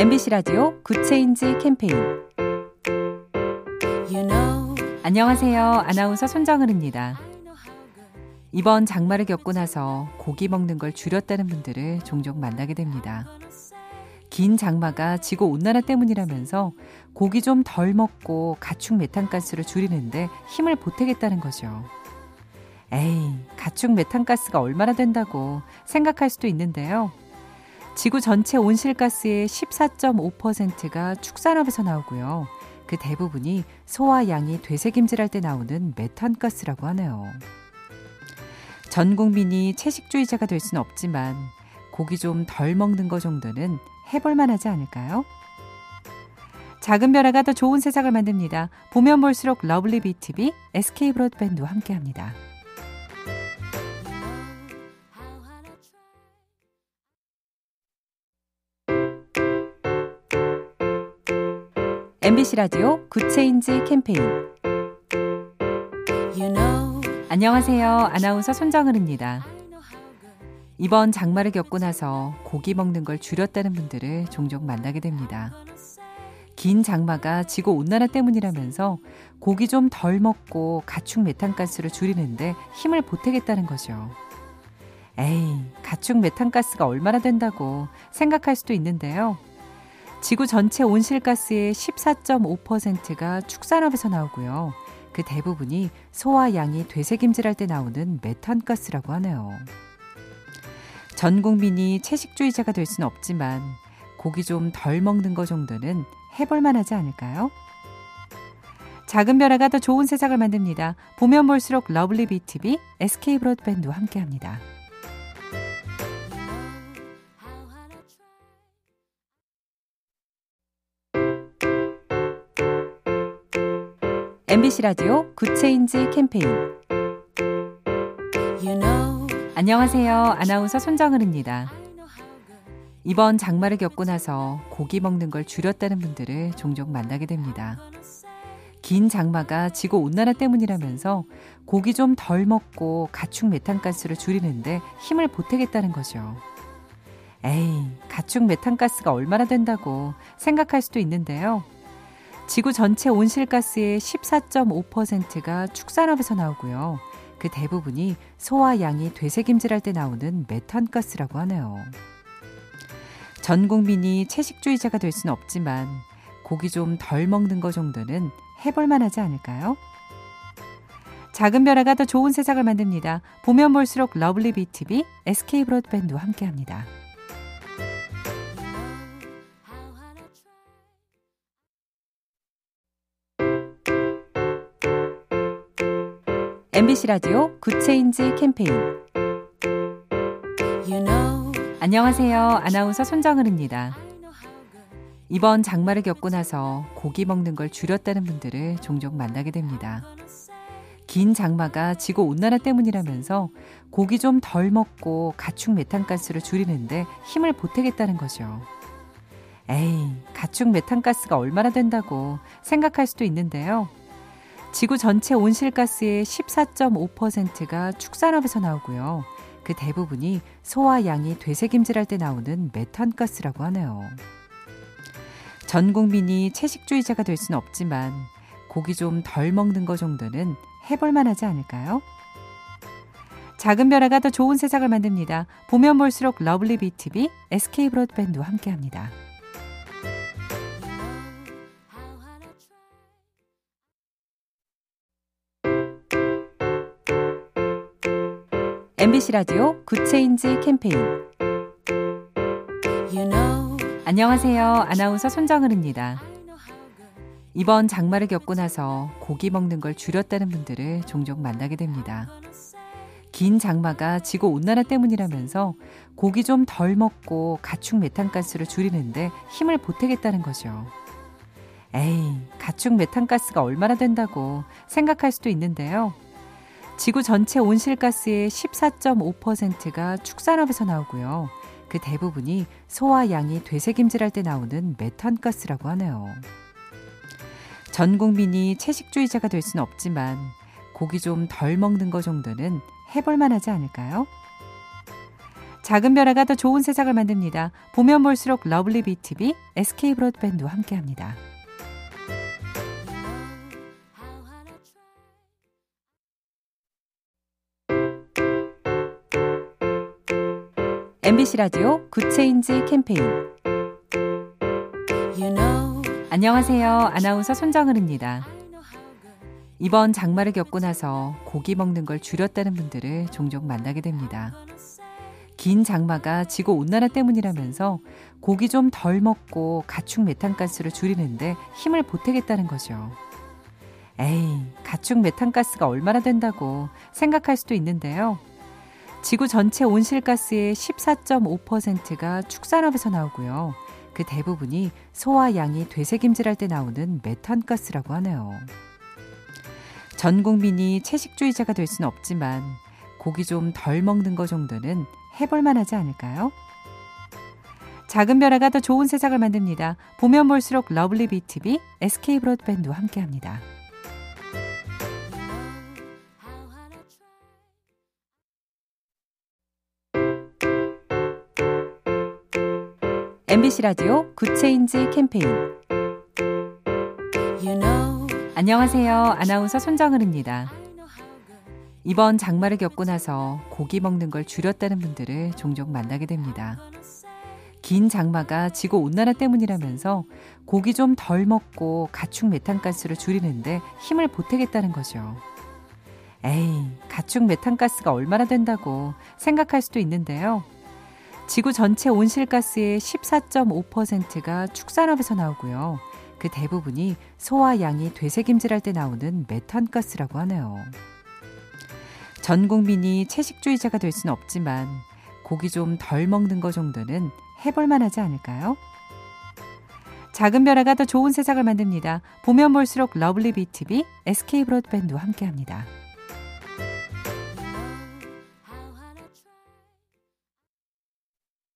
MBC 라디오 Good Change 캠페인 you know, 안녕하세요. 아나운서 손정은입니다. 이번 장마를 겪고 나서 고기 먹는 걸 줄였다는 분들을 종종 만나게 됩니다. 긴 장마가 지구 온난화 때문이라면서 고기 좀 덜 먹고 가축 메탄가스를 줄이는데 힘을 보태겠다는 거죠. 에이, 가축 메탄가스가 얼마나 된다고 생각할 수도 있는데요. 지구 전체 온실가스의 14.5%가 축산업에서 나오고요. 그 대부분이 소와 양이 되새김질할 때 나오는 메탄가스라고 하네요. 전 국민이 채식주의자가 될 수는 없지만 고기 좀 덜 먹는 것 정도는 해볼 만 하지 않을까요? 작은 변화가 더 좋은 세상을 만듭니다. 보면 볼수록 lovely BTV, SK 브로드밴드와 함께합니다. MBC 라디오 Good Change 캠페인 you know, 안녕하세요. 아나운서 손정은입니다. 이번 장마를 겪고 나서 고기 먹는 걸 줄였다는 분들을 종종 만나게 됩니다. 긴 장마가 지구 온난화 때문이라면서 고기 좀 덜 먹고 가축 메탄가스를 줄이는데 힘을 보태겠다는 거죠. 에이, 가축 메탄가스가 얼마나 된다고 생각할 수도 있는데요. 지구 전체 온실가스의 14.5%가 축산업에서 나오고요. 그 대부분이 소와 양이 되새김질할 때 나오는 메탄가스라고 하네요. 전 국민이 채식주의자가 될 수는 없지만 고기 좀 덜 먹는 것 정도는 해볼 만 하지 않을까요? 작은 변화가 더 좋은 세상을 만듭니다. 보면 볼수록 lovely BTV, SK 브로드밴드와 함께합니다. MBC 라디오 Good Change 캠페인 you know, 안녕하세요. 아나운서 손정은입니다. 이번 장마를 겪고 나서 고기 먹는 걸 줄였다는 분들을 종종 만나게 됩니다. 긴 장마가 지구 온난화 때문이라면서 고기 좀 덜 먹고 가축 메탄가스를 줄이는데 힘을 보태겠다는 거죠. 에이, 가축 메탄가스가 얼마나 된다고 생각할 수도 있는데요. 지구 전체 온실가스의 14.5%가 축산업에서 나오고요. 그 대부분이 소와 양이 되새김질할 때 나오는 메탄가스라고 하네요. 전 국민이 채식주의자가 될 수는 없지만 고기 좀 덜 먹는 것 정도는 해볼 만 하지 않을까요? 작은 변화가 더 좋은 세상을 만듭니다. 보면 볼수록 lovely BTV, SK 브로드밴드와 함께합니다. MBC 라디오 Good Change 캠페인 you know, 안녕하세요. 아나운서 손정은입니다. 이번 장마를 겪고 나서 고기 먹는 걸 줄였다는 분들을 종종 만나게 됩니다. 긴 장마가 지구 온난화 때문이라면서 고기 좀 덜 먹고 가축 메탄가스를 줄이는데 힘을 보태겠다는 거죠. 에이, 가축 메탄가스가 얼마나 된다고 생각할 수도 있는데요. 지구 전체 온실가스의 14.5%가 축산업에서 나오고요. 그 대부분이 소와 양이 되새김질할 때 나오는 메탄가스라고 하네요. 전 국민이 채식주의자가 될 수는 없지만 고기 좀 덜 먹는 것 정도는 해볼 만 하지 않을까요? 작은 변화가 더 좋은 세상을 만듭니다. 보면 볼수록 lovely BTV, SK 브로드밴드와 함께합니다. MBC 라디오 Good Change 캠페인 you know, 안녕하세요. 아나운서 손정은입니다. 이번 장마를 겪고 나서 고기 먹는 걸 줄였다는 분들을 종종 만나게 됩니다. 긴 장마가 지구 온난화 때문이라면서 고기 좀 덜 먹고 가축 메탄가스를 줄이는데 힘을 보태겠다는 거죠. 에이, 가축 메탄가스가 얼마나 된다고 생각할 수도 있는데요. 지구 전체 온실가스의 14.5%가 축산업에서 나오고요. 그 대부분이 소와 양이 되새김질할 때 나오는 메탄가스라고 하네요. 전 국민이 채식주의자가 될 수는 없지만 고기 좀 덜 먹는 것 정도는 해볼 만 하지 않을까요? 작은 변화가 더 좋은 세상을 만듭니다. 보면 볼수록 lovely BTV, SK 브로드밴드와 함께합니다. MBC 라디오 Good Change 캠페인 you know, 안녕하세요. 아나운서 손정은입니다. 이번 장마를 겪고 나서 고기 먹는 걸 줄였다는 분들을 종종 만나게 됩니다. 긴 장마가 지구 온난화 때문이라면서 고기 좀 덜 먹고 가축 메탄가스를 줄이는데 힘을 보태겠다는 거죠. 에이, 가축 메탄가스가 얼마나 된다고 생각할 수도 있는데요. 지구 전체 온실가스의 14.5%가 축산업에서 나오고요. 그 대부분이 소와 양이 되새김질할 때 나오는 메탄가스라고 하네요. 전 국민이 채식주의자가 될 수는 없지만 고기 좀 덜 먹는 거 정도는 해볼 만 하지 않을까요? 작은 변화가 더 좋은 세상을 만듭니다. 보면 볼수록 lovely BTV, SK 브로드밴드와 함께합니다. MBC 라디오 Good Change 캠페인 you know, 안녕하세요. 아나운서 손정은입니다. 이번 장마를 겪고 나서 고기 먹는 걸 줄였다는 분들을 종종 만나게 됩니다. 긴 장마가 지구 온난화 때문이라면서 고기 좀 덜 먹고 가축 메탄가스를 줄이는데 힘을 보태겠다는 거죠. 에이, 가축 메탄가스가 얼마나 된다고 생각할 수도 있는데요. 지구 전체 온실가스의 14.5%가 축산업에서 나오고요. 그 대부분이 소와 양이 되새김질할 때 나오는 메탄가스라고 하네요. 전 국민이 채식주의자가 될 수는 없지만 고기 좀 덜 먹는 거 정도는 해볼 만 하지 않을까요? 작은 변화가 더 좋은 세상을 만듭니다. 보면 볼수록 lovely BTV, SK 브로드밴드와 함께합니다.